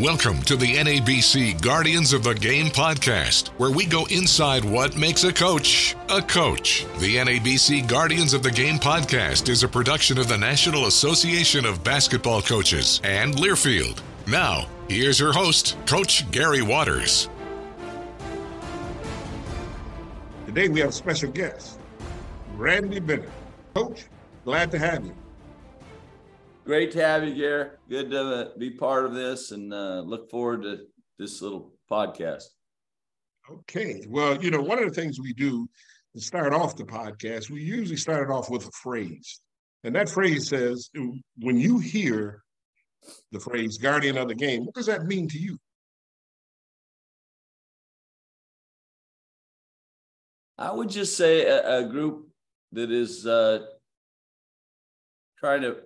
Welcome to the NABC Guardians of the Game podcast, where we go inside what makes a coach a coach. The NABC Guardians of the Game podcast is a production of the National Association of Basketball Coaches and Learfield. Now, here's your host, Coach Gary Waters. Today we have a special guest, Randy Bennett. Coach, glad to have you. Great to have you, Gary. Good to uh, be part of this and uh, look forward to this little podcast. Okay. Well, you know, one of the things we do to start off the podcast, we usually start it off with a phrase. And that phrase says, when you hear the phrase guardian of the game, what does that mean to you? I would just say a, a group that is uh, trying to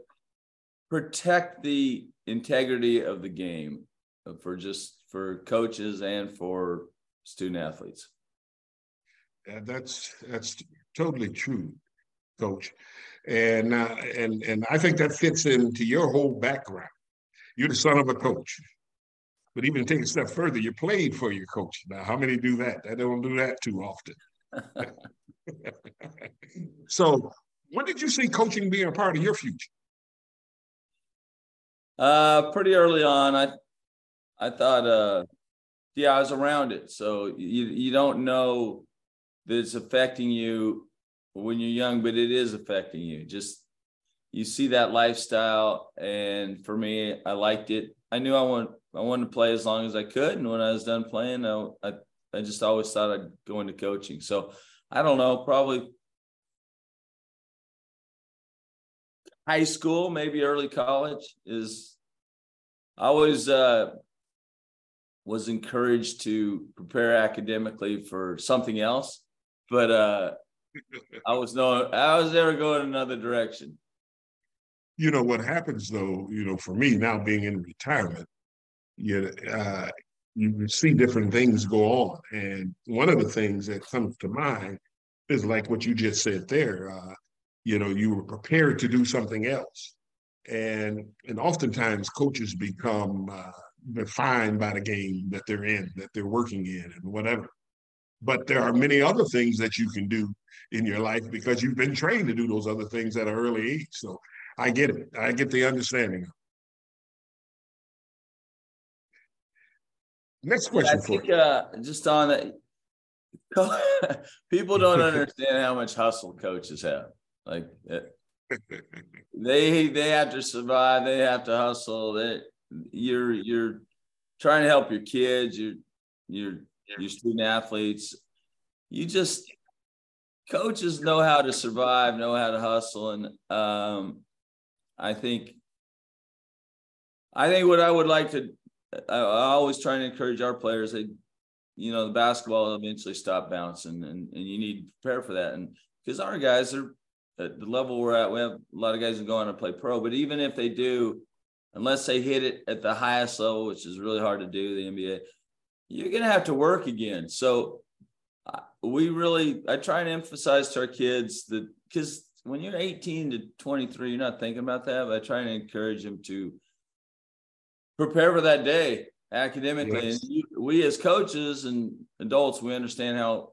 protect the integrity of the game for just for coaches and for student athletes. That's that's totally true, coach, and uh, and and I think that fits into your whole background. You're the son of a coach, but even take a step further, you played for your coach. Now, how many do that? I don't do that too often. so, when did you see coaching being a part of your future? Uh, pretty early on, I I thought, uh, yeah, I was around it. So you you don't know that it's affecting you when you're young, but it is affecting you. Just you see that lifestyle, and for me, I liked it. I knew I want I wanted to play as long as I could, and when I was done playing, I I, I just always thought I'd go into coaching. So I don't know, probably high school, maybe early college is I always uh, was encouraged to prepare academically for something else, but uh, I was no, I was never going another direction. You know what happens though, you know, for me now being in retirement, you uh, you see different things go on, and one of the things that comes to mind is like what you just said there. Uh, you know, you were prepared to do something else. And, and oftentimes coaches become uh, defined by the game that they're in, that they're working in, and whatever. But there are many other things that you can do in your life because you've been trained to do those other things at an early age. So I get it. I get the understanding. Next question yeah, I think, uh, just on that, people don't understand how much hustle coaches have. Like uh, they they have to survive. They have to hustle. That you're you're trying to help your kids. Your your your student athletes. You just coaches know how to survive, know how to hustle, and um, I think I think what I would like to. I, I always try to encourage our players. They, you know, the basketball eventually stop bouncing, and and you need to prepare for that. And because our guys are at the level we're at, we have a lot of guys who go on to play pro. But even if they do, unless they hit it at the highest level, which is really hard to do, the NBA, you're going to have to work again. So we really, I try and emphasize to our kids that because when you're 18 to 23, you're not thinking about that. But I try and encourage them to prepare for that day academically. Yes. And you, we as coaches and adults, we understand how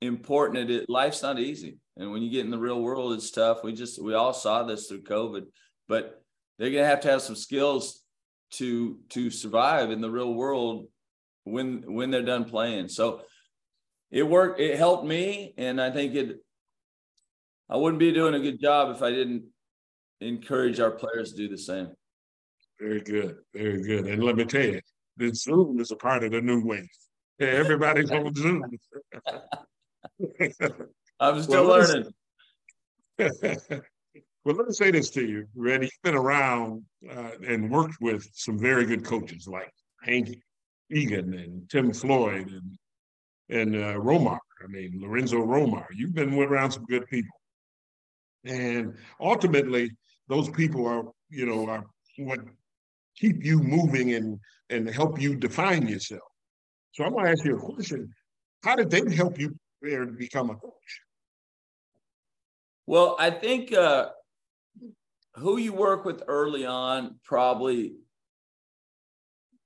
important it is. Life's not easy. And when you get in the real world, it's tough. We just we all saw this through COVID, but they're gonna have to have some skills to to survive in the real world when when they're done playing. So it worked, it helped me, and I think it I wouldn't be doing a good job if I didn't encourage our players to do the same. Very good, very good. And let me tell you, the Zoom is a part of the new wave. Yeah, everybody's on Zoom. I'm still well, learning. well, let me say this to you, Randy. You've been around uh, and worked with some very good coaches like Hank Egan and Tim Floyd and and uh, Romar. I mean, Lorenzo Romar. You've been around some good people, and ultimately, those people are you know are what keep you moving and and help you define yourself. So I'm going to ask you a question: How did they help you prepare to become a coach? Well, I think uh, who you work with early on probably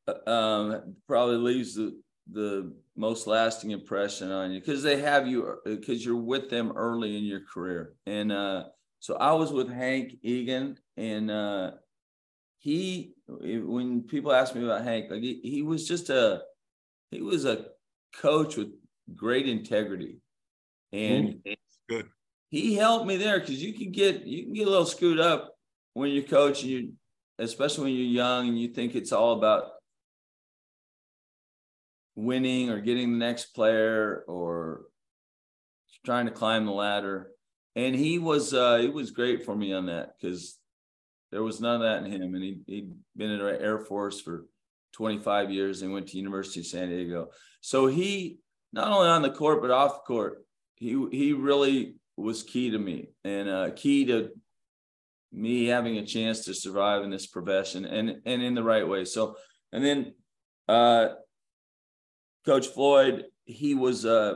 uh, um, probably leaves the the most lasting impression on you because they have you because you're with them early in your career. And uh, so I was with Hank Egan, and uh, he when people ask me about Hank, like he, he was just a he was a coach with great integrity, and good. He helped me there because you can get you can get a little screwed up when you're coaching you, especially when you're young and you think it's all about winning or getting the next player or trying to climb the ladder. And he was uh, he was great for me on that because there was none of that in him. And he he'd been in the Air Force for 25 years and went to University of San Diego. So he not only on the court but off the court, he he really was key to me and uh, key to me having a chance to survive in this profession and and in the right way. So and then uh, Coach Floyd, he was uh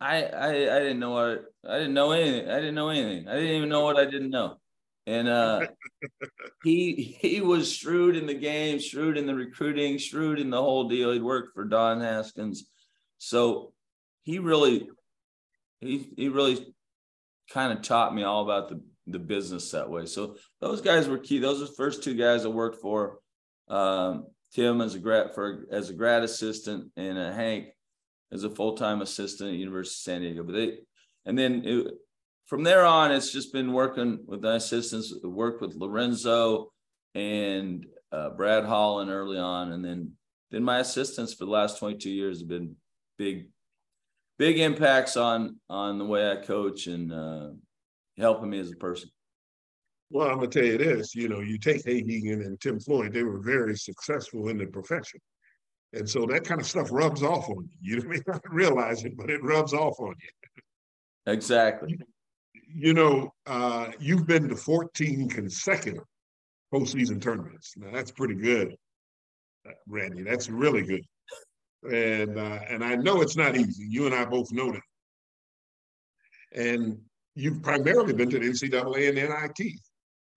I I I didn't know what I didn't know anything. I didn't know anything. I didn't even know what I didn't know. And uh he he was shrewd in the game, shrewd in the recruiting, shrewd in the whole deal. He'd worked for Don Haskins. So he really he he really kind of taught me all about the the business that way. So those guys were key. Those are the first two guys I worked for. Um, Tim as a grad for as a grad assistant and uh, Hank as a full time assistant at University of San Diego. But they and then it, from there on, it's just been working with the assistants. Worked with Lorenzo and uh, Brad Holland early on, and then then my assistants for the last 22 years have been big big impacts on on the way I coach and uh, helping me as a person. Well, I'm gonna tell you this. You know, you take Egan and Tim Floyd; they were very successful in the profession, and so that kind of stuff rubs off on you. You may not realize it, but it rubs off on you. Exactly. You know, uh, you've been to 14 consecutive postseason tournaments. Now that's pretty good, uh, Randy. That's really good. And uh, and I know it's not easy. You and I both know that. And you've primarily been to the NCAA and NIT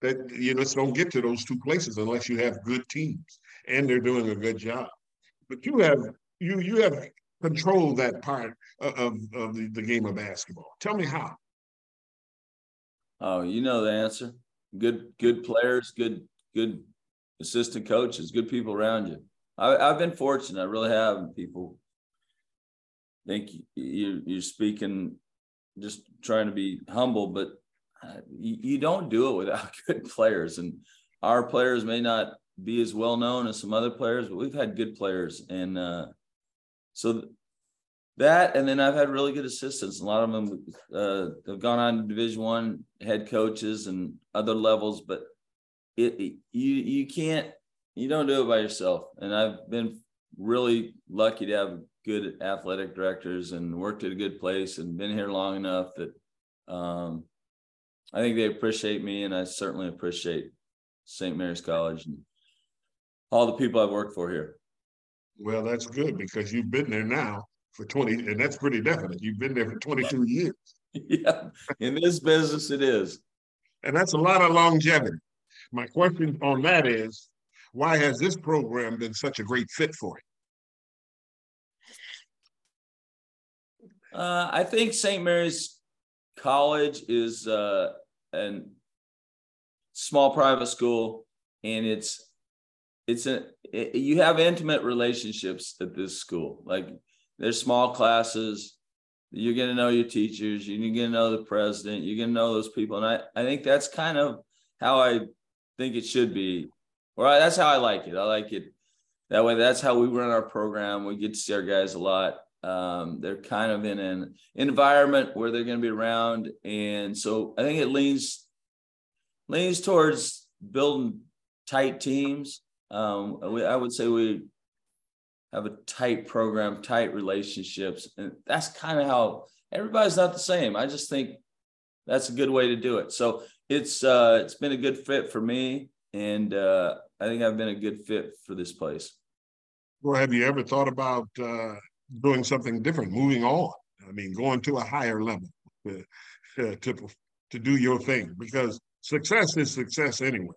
that you just don't get to those two places unless you have good teams and they're doing a good job. But you have you you have controlled that part of, of the, the game of basketball. Tell me how. Oh, you know the answer. Good good players, good good assistant coaches, good people around you. I, have been fortunate. I really have. People think you you're speaking, just trying to be humble, but you, you don't do it without good players. And our players may not be as well known as some other players, but we've had good players. And uh, so that, and then I've had really good assistants. A lot of them uh, have gone on to Division One head coaches and other levels, but it, it you you can't you don't do it by yourself. And I've been really lucky to have good athletic directors and worked at a good place and been here long enough that um, I think they appreciate me, and I certainly appreciate St. Mary's College and all the people I've worked for here. Well, that's good because you've been there now for 20, and that's pretty definite. You've been there for 22 years. yeah, in this business, it is. And that's a lot of longevity. My question on that is why has this program been such a great fit for you? Uh, I think St. Mary's college is uh, a small private school, and it's it's a it, you have intimate relationships at this school. Like there's small classes. You're going to know your teachers. You're going to know the president. You're going to know those people, and I I think that's kind of how I think it should be, or I, that's how I like it. I like it that way. That's how we run our program. We get to see our guys a lot um, they're kind of in an environment where they're going to be around, and so I think it leans leans towards building tight teams. Um, we, I would say we have a tight program, tight relationships, and that's kind of how everybody's not the same. I just think that's a good way to do it. So it's uh, it's been a good fit for me, and uh, I think I've been a good fit for this place. Well, have you ever thought about uh, doing something different, moving on. I mean, going to a higher level to, to, to do your thing because success is success anyway.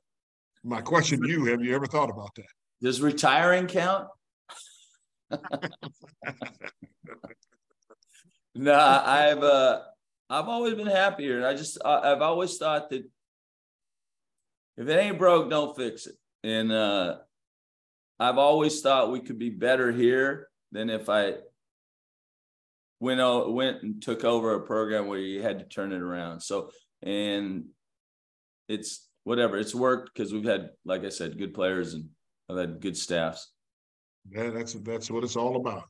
My question to you, have you ever thought about that? Does retiring count? no, I've uh, I've always been happier. I just I've always thought that if it ain't broke, don't fix it. And uh, I've always thought we could be better here than if I went went and took over a program where you had to turn it around. So and it's whatever it's worked because we've had, like I said, good players and I've had good staffs. Yeah, that's that's what it's all about.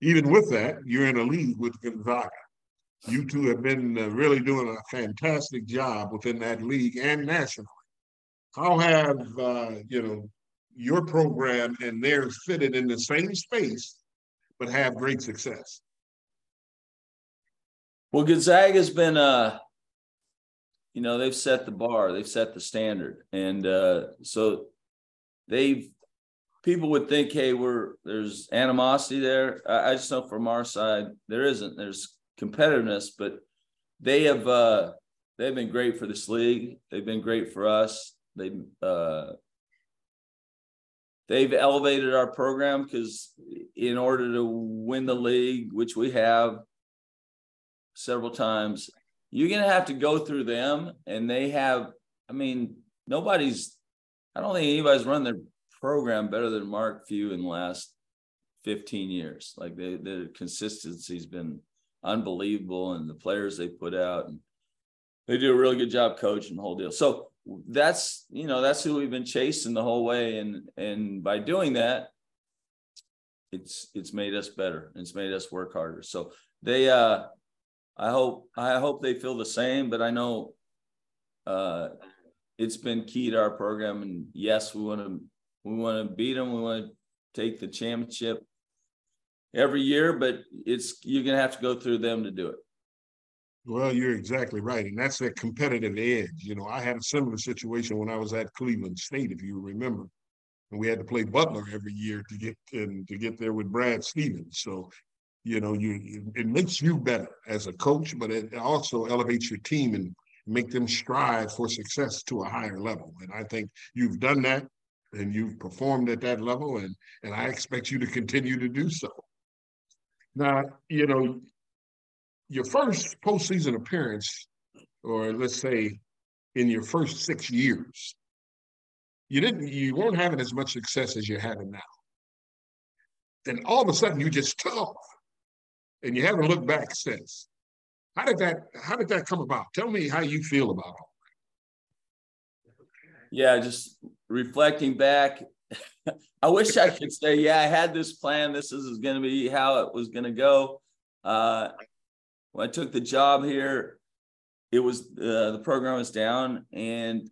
Even with that, you're in a league with Gonzaga. You two have been uh, really doing a fantastic job within that league and nationally. How have uh, you know your program and theirs fitted in the same space, but have great success? Well, Gonzaga's been uh you know, they've set the bar, they've set the standard. And uh so they've people would think, hey, we're there's animosity there. I, I just know from our side there isn't. There's competitiveness, but they have uh they've been great for this league. They've been great for us. They uh they've elevated our program because in order to win the league, which we have several times, you're gonna have to go through them, and they have. I mean, nobody's. I don't think anybody's run their program better than Mark Few in the last 15 years. Like they, their consistency's been unbelievable, and the players they put out, and they do a really good job coaching the whole deal. So that's you know that's who we've been chasing the whole way, and and by doing that, it's it's made us better. It's made us work harder. So they uh I hope I hope they feel the same, but I know uh it's been key to our program and yes, we want to we want to beat them, we want to take the championship every year, but it's you're gonna have to go through them to do it. Well, you're exactly right. And that's that competitive edge. You know, I had a similar situation when I was at Cleveland State, if you remember. And we had to play Butler every year to get and to get there with Brad Stevens. So, you know, you, you it makes you better as a coach, but it also elevates your team and make them strive for success to a higher level. And I think you've done that and you've performed at that level, and and I expect you to continue to do so. Now, you know, your first postseason appearance, or let's say in your first six years, you didn't you weren't having as much success as you're having now. Then all of a sudden you just took off and you haven't looked back since. How did that how did that come about? Tell me how you feel about it. Yeah, just reflecting back, I wish I could say, yeah, I had this plan. This is going to be how it was going to go. Uh, when I took the job here, it was uh, the program was down, and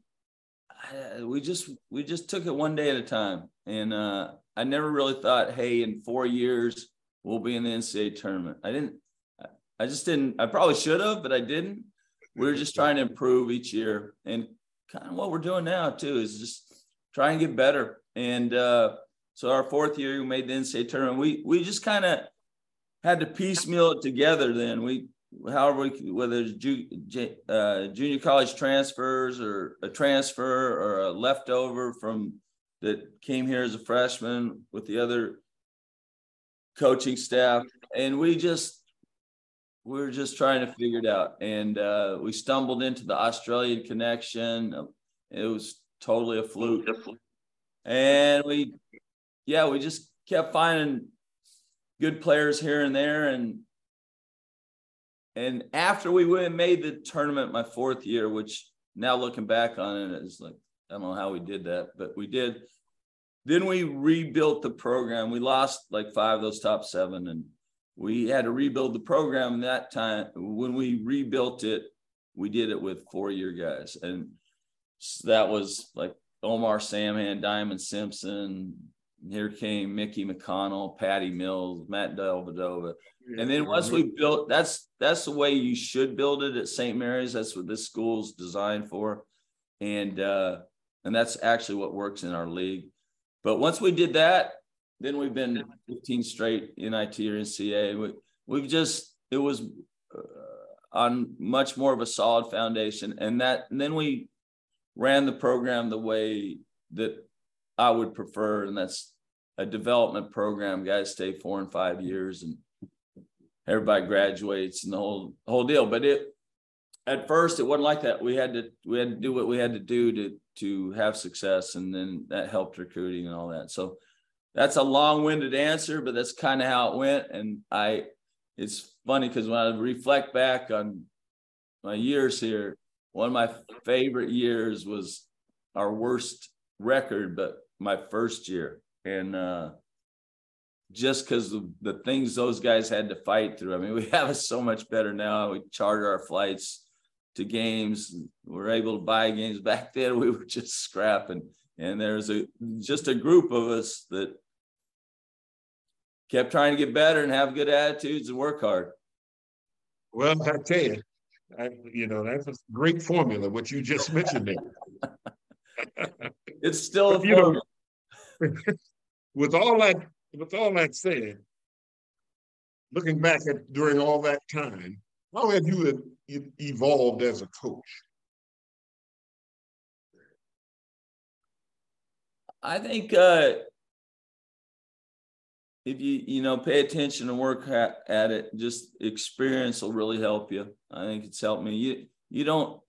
I, we just we just took it one day at a time. And uh, I never really thought, hey, in four years we'll be in the NCAA tournament. I didn't. I just didn't. I probably should have, but I didn't. We were just trying to improve each year, and kind of what we're doing now too is just try and get better. And uh, so our fourth year, we made the NCAA tournament. We we just kind of had to piecemeal it together. Then we, however, we, whether it's ju- uh, junior college transfers or a transfer or a leftover from that came here as a freshman with the other coaching staff, and we just we were just trying to figure it out. And uh, we stumbled into the Australian connection. It was totally a fluke. And we, yeah, we just kept finding good players here and there. And and after we went made the tournament my fourth year, which now looking back on it is like I don't know how we did that, but we did. Then we rebuilt the program. We lost like five of those top seven, and we had to rebuild the program that time. When we rebuilt it, we did it with four year guys, and so that was like Omar Samhan, Diamon Simpson. Here came Mickey McConnell, Patty Mills, Matt Dellavedova. And then once we built, that's that's the way you should build it at St. Mary's. That's what this school's designed for, and uh, and that's actually what works in our league. But once we did that, then we've been 15 straight NIT or NCAA. We, we've just it was uh, on much more of a solid foundation, and that and then we ran the program the way that I would prefer, and that's a development program. Guys stay four and five years, and everybody graduates, and the whole whole deal. But it at first it wasn't like that. We had to we had to do what we had to do to to have success, and then that helped recruiting and all that. So that's a long-winded answer, but that's kind of how it went. And I, it's funny because when I reflect back on my years here, one of my favorite years was our worst record, but my first year, and uh, just because of the things those guys had to fight through. I mean, we have it so much better now. We charter our flights to games. We're able to buy games. Back then, we were just scrapping, and there's a just a group of us that kept trying to get better and have good attitudes and work hard. Well, I tell you, I, you know, that's a great formula, what you just mentioned there. it's still a formula. Know, with all that, with all that said, looking back at during all that time, how have you evolved as a coach? I think uh, if you you know pay attention and work at, at it, just experience will really help you. I think it's helped me. You you don't.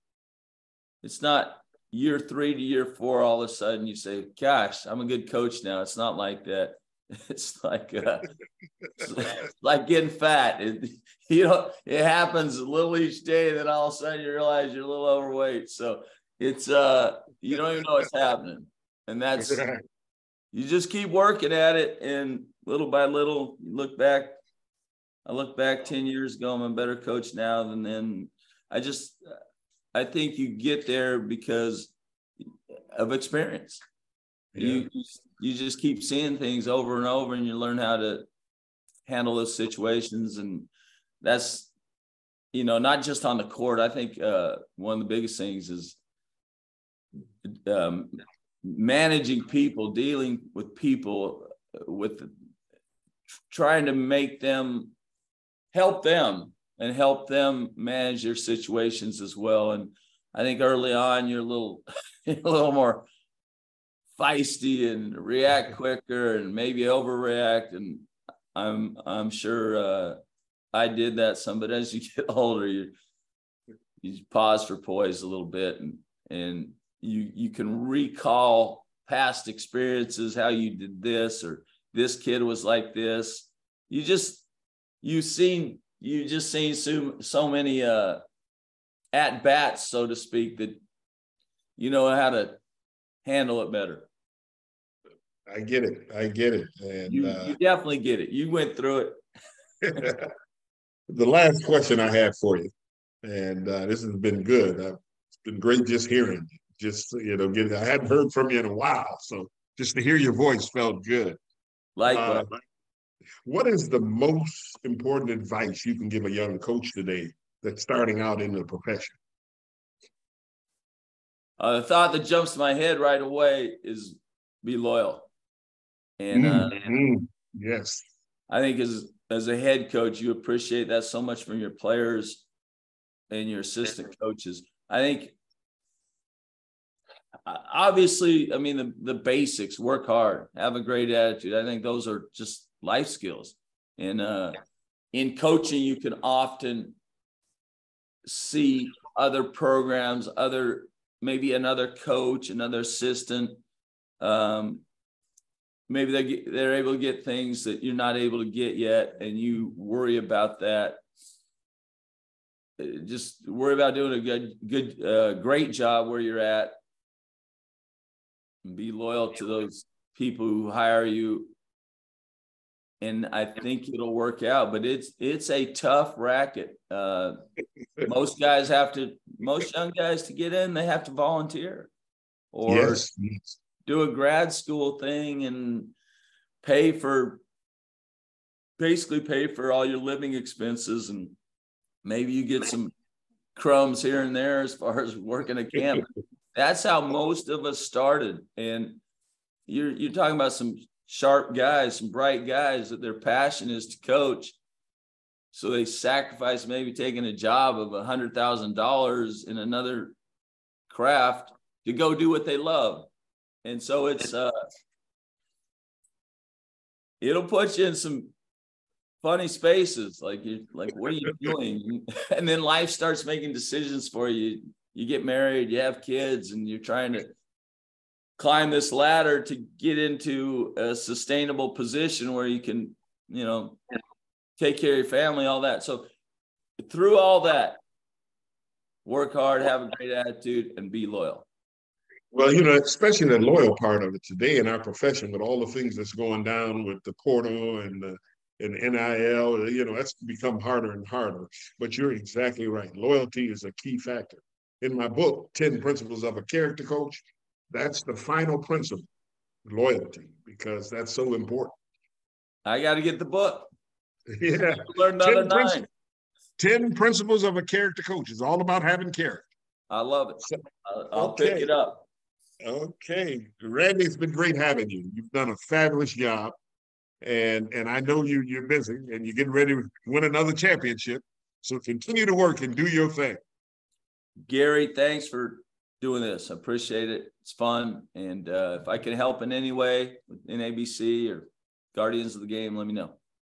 It's not year three to year four. All of a sudden, you say, "Gosh, I'm a good coach now." It's not like that. It's like uh, it's like getting fat. It, you know, it happens a little each day. Then all of a sudden, you realize you're a little overweight. So it's uh, you don't even know what's happening, and that's you just keep working at it, and little by little, you look back. I look back 10 years ago, I'm a better coach now than then. I just, I think you get there because of experience. Yeah. You, you just keep seeing things over and over and you learn how to handle those situations. And that's, you know, not just on the court. I think uh, one of the biggest things is um, managing people, dealing with people with trying to make them help them and help them manage their situations as well. And I think early on you're a little a little more feisty and react quicker and maybe overreact. And I'm I'm sure uh, I did that some, but as you get older, you you pause for poise a little bit and and you you can recall past experiences, how you did this or this kid was like this. You just you've seen you just seen so, so many uh at bats, so to speak, that you know how to handle it better. I get it. I get it. And you, uh, you definitely get it. You went through it. the last question I had for you, and uh, this has been good. Uh, it's been great just hearing Just you know, get, I hadn't heard from you in a while, so just to hear your voice felt good. Like what is the most important advice you can give a young coach today that's starting out in the profession? Uh, the thought that jumps to my head right away is be loyal. And uh, mm-hmm. yes, I think as as a head coach, you appreciate that so much from your players and your assistant coaches. I think obviously, I mean, the, the basics, work hard, have a great attitude. I think those are just life skills. And uh, in coaching, you can often see other programs, other, maybe another coach, another assistant. Um, maybe they get, they're able to get things that you're not able to get yet, and you worry about that uh, just worry about doing a good good uh, great job where you're at be loyal to those people who hire you and I think it'll work out. But it's it's a tough racket. Uh, most guys have to, most young guys to get in, they have to volunteer or yes. do a grad school thing and pay for, basically pay for all your living expenses and maybe you get some crumbs here and there as far as working a camp. That's how most of us started. And you're you're talking about some sharp guys, some bright guys that their passion is to coach. So they sacrifice maybe taking a job of a hundred thousand dollars in another craft to go do what they love. and so it's uh it'll put you in some funny spaces like you like what are you doing and then life starts making decisions for you you get married you have kids and you're trying to climb this ladder to get into a sustainable position where you can you know take care of your family all that so through all that work hard have a great attitude and be loyal well, you know, especially the loyal part of it today in our profession with all the things that's going down with the portal and the and NIL, you know, that's become harder and harder. But you're exactly right. Loyalty is a key factor. In my book, 10 Principles of a Character Coach, that's the final principle, loyalty, because that's so important. I got to get the book. Yeah. Learn another 10 nine. Principles, 10 Principles of a Character Coach. It's all about having character. I love it. I'll, I'll okay. pick it up. Okay, Randy, it's been great having you. You've done a fabulous job, and and I know you you're busy and you're getting ready to win another championship. So continue to work and do your thing. Gary, thanks for doing this. I appreciate it. It's fun, and uh, if I can help in any way with NABC or Guardians of the Game, let me know.